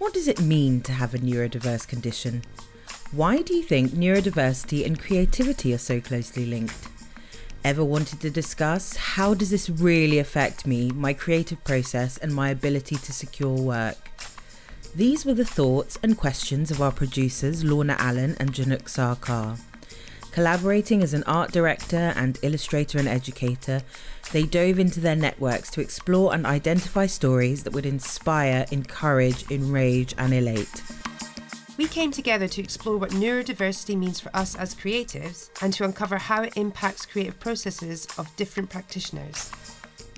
What does it mean to have a neurodiverse condition? Why do you think neurodiversity and creativity are so closely linked? Ever wanted to discuss how does this really affect me, my creative process, and my ability to secure work? These were the thoughts and questions of our producers Lorna Allan and Jhinuk Sarkar. Collaborating as an art director and illustrator and educator, they dove into their networks to explore and identify stories that would inspire, encourage, enrage, and elate. We came together to explore what neurodiversity means for us as creatives and to uncover how it impacts creative processes of different practitioners.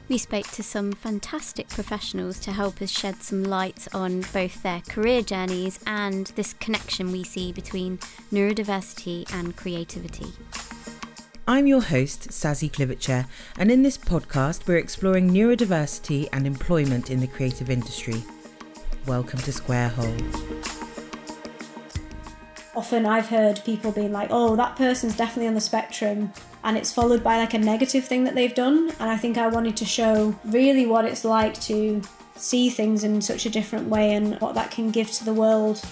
We spoke to some fantastic professionals to help us shed some light on both their career journeys and this connection we see between neurodiversity and creativity. I'm your host, Sazzie Kluviste, and in this podcast, we're exploring neurodiversity and employment in the creative industry. Welcome to Square Hole. Often I've heard people being like, oh, that person's definitely on the spectrum, and it's followed by like a negative thing that they've done. And I think I wanted to show really what it's like to see things in such a different way and what that can give to the world.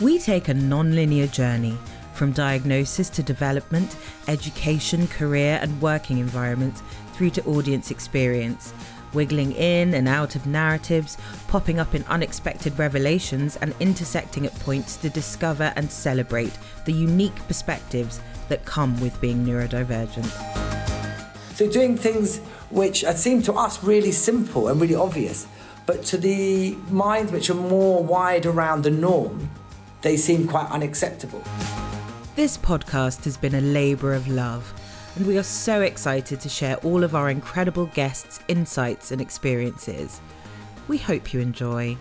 We take a non linear journey from diagnosis to development, education, career, and working environment through to audience experience, wiggling in and out of narratives, popping up in unexpected revelations, and intersecting at points to discover and celebrate the unique perspectives that come with being neurodivergent. So, doing things which seem to us really simple and really obvious, but to the minds which are more wide around the norm, they seem quite unacceptable. This podcast has been a labour of love, and we are so excited to share all of our incredible guests' insights and experiences. We hope you enjoy.